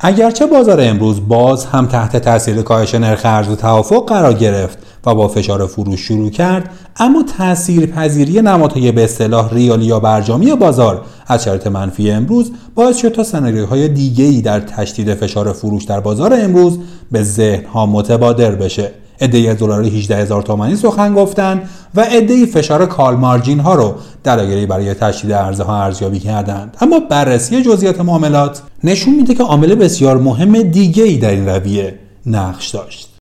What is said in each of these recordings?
اگرچه بازار امروز باز هم تحت تاثیر کاهش نرخ ارز و توافق قرار گرفت و با فشار فروش شروع کرد اما تأثیر پذیری نمادهای به اصطلاح ریالی یا برجامی بازار از شرط منفی امروز باعث شد تا سناریوهای دیگری در تشدید فشار فروش در بازار امروز به ذهن ها متبادر بشه. عدهای از دلار 18 هزار تومانی سخن گفتند و عدهای فشار کال مارجین ها رو دلایلی برای تشدید ارزها ارزیابی کردند. اما بررسی جزئیات معاملات نشون میده که عامل بسیار مهم دیگه ای در این رویه نقش داشت.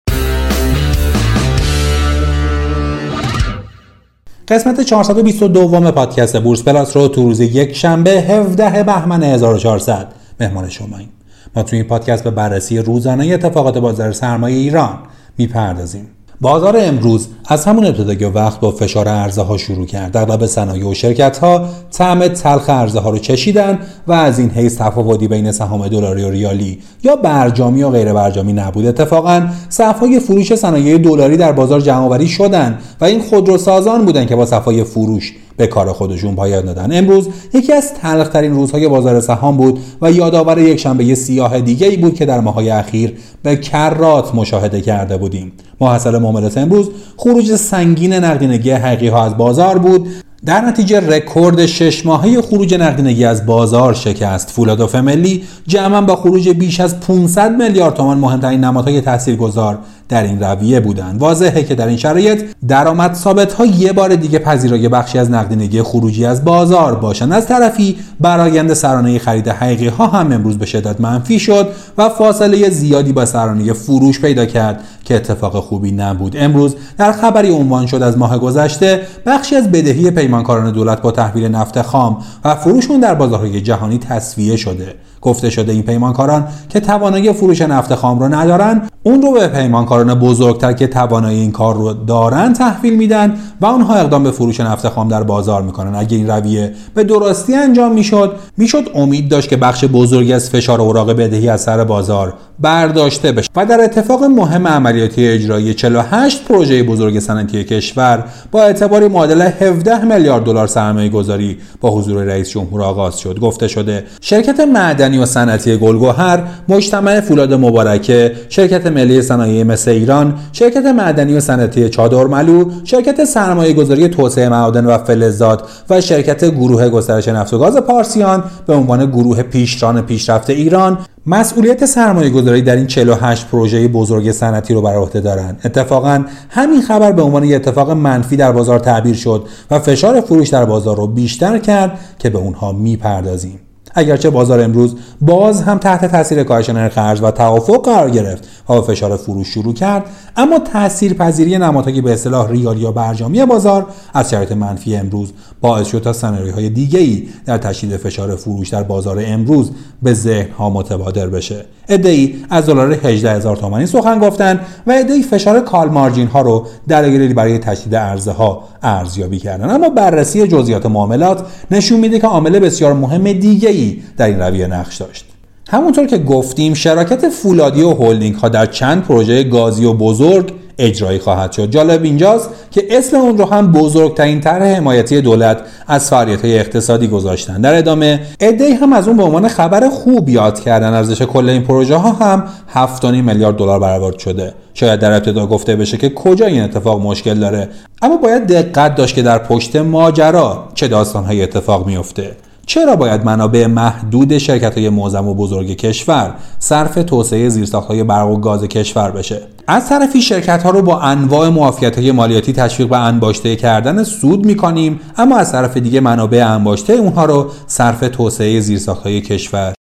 قسمت 422 پادکست بورس پلاس رو تو روز یک شنبه 17 بهمن 1400 مهمان شماییم ما توی این پادکست به بررسی روزانه اتفاقات بازار سرمایه ایران می‌پردازیم. بازار امروز از همون ابتدای وقت با فشار عرضه ها شروع کرد اغلب صنایع و شرکت ها طعم تلخ عرضه ها رو چشیدن و از این حیث تفاوتی بین سهام دلاری و ریالی یا برجامی و غیر برجامی نبود. اتفاقا صفهای فروش صنایع دلاری در بازار جمعآوری شدن و این خودروسازان بودند که با صفای فروش به کار خودشون پایان دادن. امروز یکی از تلخترین روزهای بازار سهام بود و یادآور یک شنبه سیاه دیگه ای بود که در ماهای اخیر به کرات مشاهده کرده بودیم. محصل معاملات امروز خروج سنگین نقدینگی حقیقی ها از بازار بود. در نتیجه رکورد شش ماهه خروج نقدینگی از بازار شکست. فولاد و فملی جمعا با خروج بیش از 500 میلیارد تومان مهمترین نمادهای تاثیرگذار در این رویه بودند. واضحه که در این شرایط درآمد ثابت ها یه بار دیگه پذیرای بخشی از نقدینگی خروجی از بازار باشند. از طرفی برآیند سرانه خرید حقیقی ها هم امروز به شدت منفی شد و فاصله زیادی با سرانه فروش پیدا کرد که اتفاق خوبی نبود. امروز در خبری عنوان شد از ماه گذشته بخشی از بدهی پیمانکاران دولت با تحویل نفت خام و فروشون در بازارهای جهانی تصویه شده. گفته شده این پیمانکاران که توانایی فروش نفت خام رو ندارن اون رو به پیمانکاران بزرگتر که توانایی این کار رو دارن تحویل میدن و اونها اقدام به فروش نفت خام در بازار می‌کنن. اگه این رویه به درستی انجام می‌شد می‌شد امید داشت که بخش بزرگی از فشار اوراق بدهی از سر بازار برداشته بشه. و در اتفاق مهم عملیاتی اجرایی 48 پروژه بزرگ صنعتی کشور با اعتبار معادل 17 میلیارد دلار سرمایه گذاری با حضور رئیس جمهور آغاز شد. گفته شده شرکت معدنی و صنعتی گلگهر مجتمع فولاد مبارکه شرکت ملی صنایع مثل ایران شرکت معدنی و صنعتی چادرملو شرکت سرمایه گذاری توسعه معادن و فلزات و شرکت گروه گسترش نفت و گاز پارسیان به عنوان گروه پیشران پیشرفت ایران مسئولیت سرمایه گذاری در این 48 پروژه بزرگ صنعتی رو بر عهده دارند اتفاقا همین خبر به عنوان یک اتفاق منفی در بازار تعبیر شد و فشار فروش در بازار رو بیشتر کرد که به اونها می‌پردازیم. اگرچه بازار امروز باز هم تحت تاثیر کاهش نرخ ارز و توافق قرار گرفت و فشار فروش شروع کرد اما تاثیرپذیری نمادهای به اصطلاح ریال یا برجامی بازار از شرایط منفی امروز باعث شد تا سناریوهای دیگه ای در تشدید فشار فروش در بازار امروز به ذهن ها متبادر بشه. ای از دلار 18 هزار تومانی سخن گفتند و ای فشار کال مارجین ها رو دلایلی برای تشدید ارزها ارزیابی کردن. اما بررسی جزئیات معاملات نشون میده که عامل بسیار مهم دیگه ای در این رویه نقش داشت. همونطور که گفتیم شراکت فولادی و هولدینگ ها در چند پروژه گازی و بزرگ اجرایی خواهد شد. جالب اینجاست که اسم اون رو هم بزرگترین طرح حمایتی دولت از فعالیت های اقتصادی گذاشتن. در ادامه ادهی هم از اون به عنوان خبر خوب یاد کردن ارزش کل این پروژه ها هم 7 میلیارد دلار برآورد شده. شاید در ابتدا گفته بشه که کجا این اتفاق مشکل داره. اما باید دقت داشت که در پشت ماجرا چه داستانهایی اتفاق میفته چرا باید منابع محدود شرکت های معظم و بزرگ کشور صرف توسعه زیرساخت های برق و گاز کشور بشه؟ از طرفی شرکت ها رو با انواع معافیت های مالیاتی تشویق به انباشته کردن سود می‌کنیم اما از طرف دیگه منابع انباشته اونها رو صرف توسعه زیرساخت های کشور.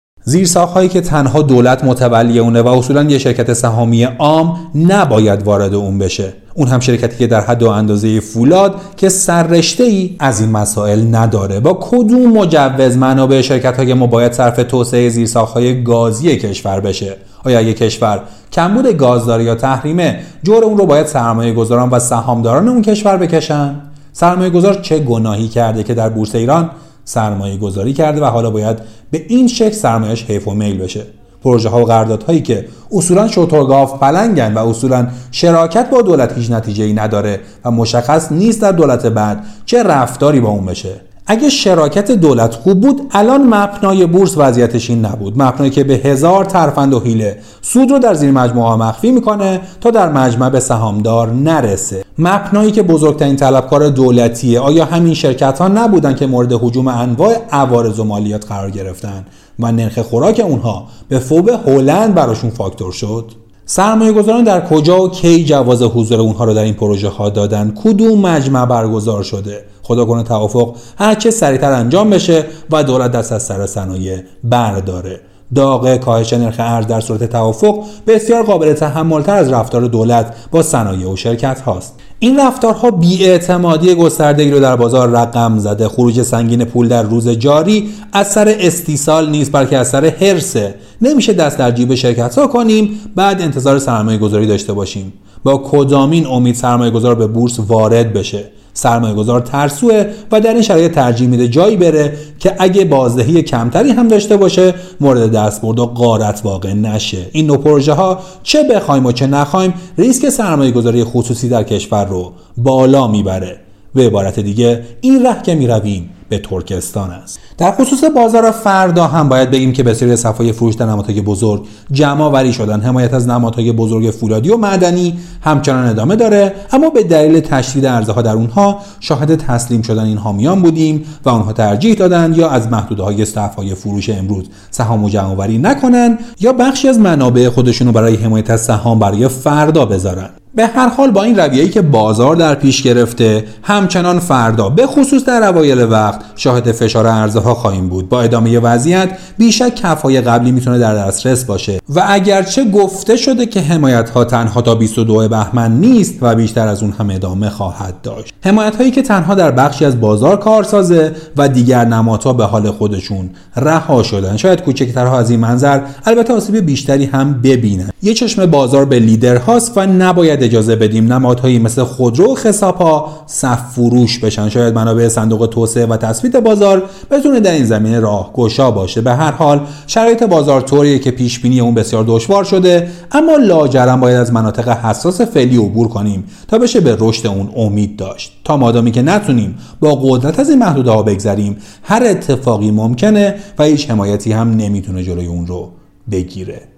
هایی که تنها دولت متولی اونه و اصولا یه شرکت سهامی عام نباید وارد اون بشه. اون هم شرکتی که در حد و اندازه فولاد که سررشته ای از این مسائل نداره. با کدوم مجوز منابع شرکت های ما باید صرف توسعه های گازی کشور بشه؟ آیا اگه کشور کمبود گاز داره یا تحریمه؟ جور اون رو باید سرمایه گذاران و سهامداران اون کشور بکشن؟ سرمایه گذار چه گناهی کرده که در بورس ایران سرمایه گذاری کرده و حالا باید به این شکل سرمایهش حیف و میل بشه؟ پروژه ها و قراردادهایی که اصولا شوتورگاف پلنگن و اصولا شراکت با دولت هیچ نتیجه ای نداره و مشخص نیست در دولت بعد چه رفتاری با اون بشه. اگه شراکت دولت خوب بود الان مپنای بورس وضعیتش این نبود. مپنایی که به هزار ترفند و حیله سود رو در زیر مجموعه مخفی می‌کنه تا در مجمع به سهامدار نرسه. مپنایی که بزرگترین طلبکار دولتیه آیا همین شرکت ها نبودن که مورد حجوم انواع عوارض و مالیات قرار گرفتن و نرخ خوراک اونها به فوب هلند براشون فاکتور شد؟ سرمایه گذاران در کجا و کی جواز حضور اونها رو در این پروژه ها دادن؟ کدوم مجمع برگزار شده؟ خدا کنه توافق هر چه سریعتر انجام بشه و دولت دست از سر صنایع برداره. داغ کاهش نرخ ارز در صورت توافق بسیار قابل تحملتر از رفتار دولت با صنایع و شرکت هاست. این رفتارها بیاعتمادی گستردگی رو در بازار رقم زده. خروج سنگین پول در روز جاری از سر استیصال نیست بلکه از سر حرسه نمیشه دست در جیب شرکت ها کنیم بعد انتظار سرمایه گذاری داشته باشیم. با کدامین امید سرمایه گذار به بورس وارد بشه؟ سرمایه گذار ترسوه و در این شرایط ترجیح میده جایی بره که اگه بازدهی کمتری هم داشته باشه مورد دستبرد و غارت واقع نشه. این نوع پروژه ها چه بخوایم و چه نخوایم ریسک سرمایه گذاری خصوصی در کشور رو بالا می‌بره. به عبارت دیگه این ره که می‌رویم. به ترکستان است. در خصوص بازار فردا هم باید بگیم که بسیاری صفای فروش در نمادهای بزرگ جمع وری شدن. حمایت از نمادهای بزرگ فولادی و معدنی همچنان ادامه داره. اما به دلیل تشدید ها در اونها شاهد تسلیم شدن این حامیان بودیم و آنها ترجیح دادن یا از محدوده های صفای فروش امروز سهام و جمع وری نکنن یا بخشی از منابع خودشون رو برای حمایت از سهام برای فردا بذارن. به هر حال با این رویه‌ای که بازار در پیش گرفته همچنان فردا به خصوص در اوایل وقت شاهد فشار ارزها خواهیم بود. با ادامه وضعیت بیشک کفای قبلی می‌تونه در دسترس باشه. و اگرچه گفته شده که حمایت ها تنها تا 22 بهمن نیست و بیشتر از اون هم ادامه خواهد داشت. حمایت هایی که تنها در بخشی از بازار کارسازه و دیگر نمادها به حال خودشون رها شدن. شاید کوچکترها از این منظر البته آسیب بیشتری هم ببینن. یه چشم بازار به لیدر هاست و نباید اجازه بدیم نمادهایی مثل خودرو و ها صف فروش بشن. شاید منابع صندوق توسعه و تثبیت بازار بتونه در این زمینه راه گشا باشه. به هر حال شرایط بازار طوریه که پیش بینی اون بسیار دشوار شده اما لاجرم باید از مناطق حساس فعلی عبور کنیم تا بشه به رشد اون امید داشت. تا مادامی که نتونیم با قدرت از این محدوده ها بگذریم هر اتفاقی ممکنه و هیچ حمایتی هم نمی‌تونه جلوی اون رو بگیره.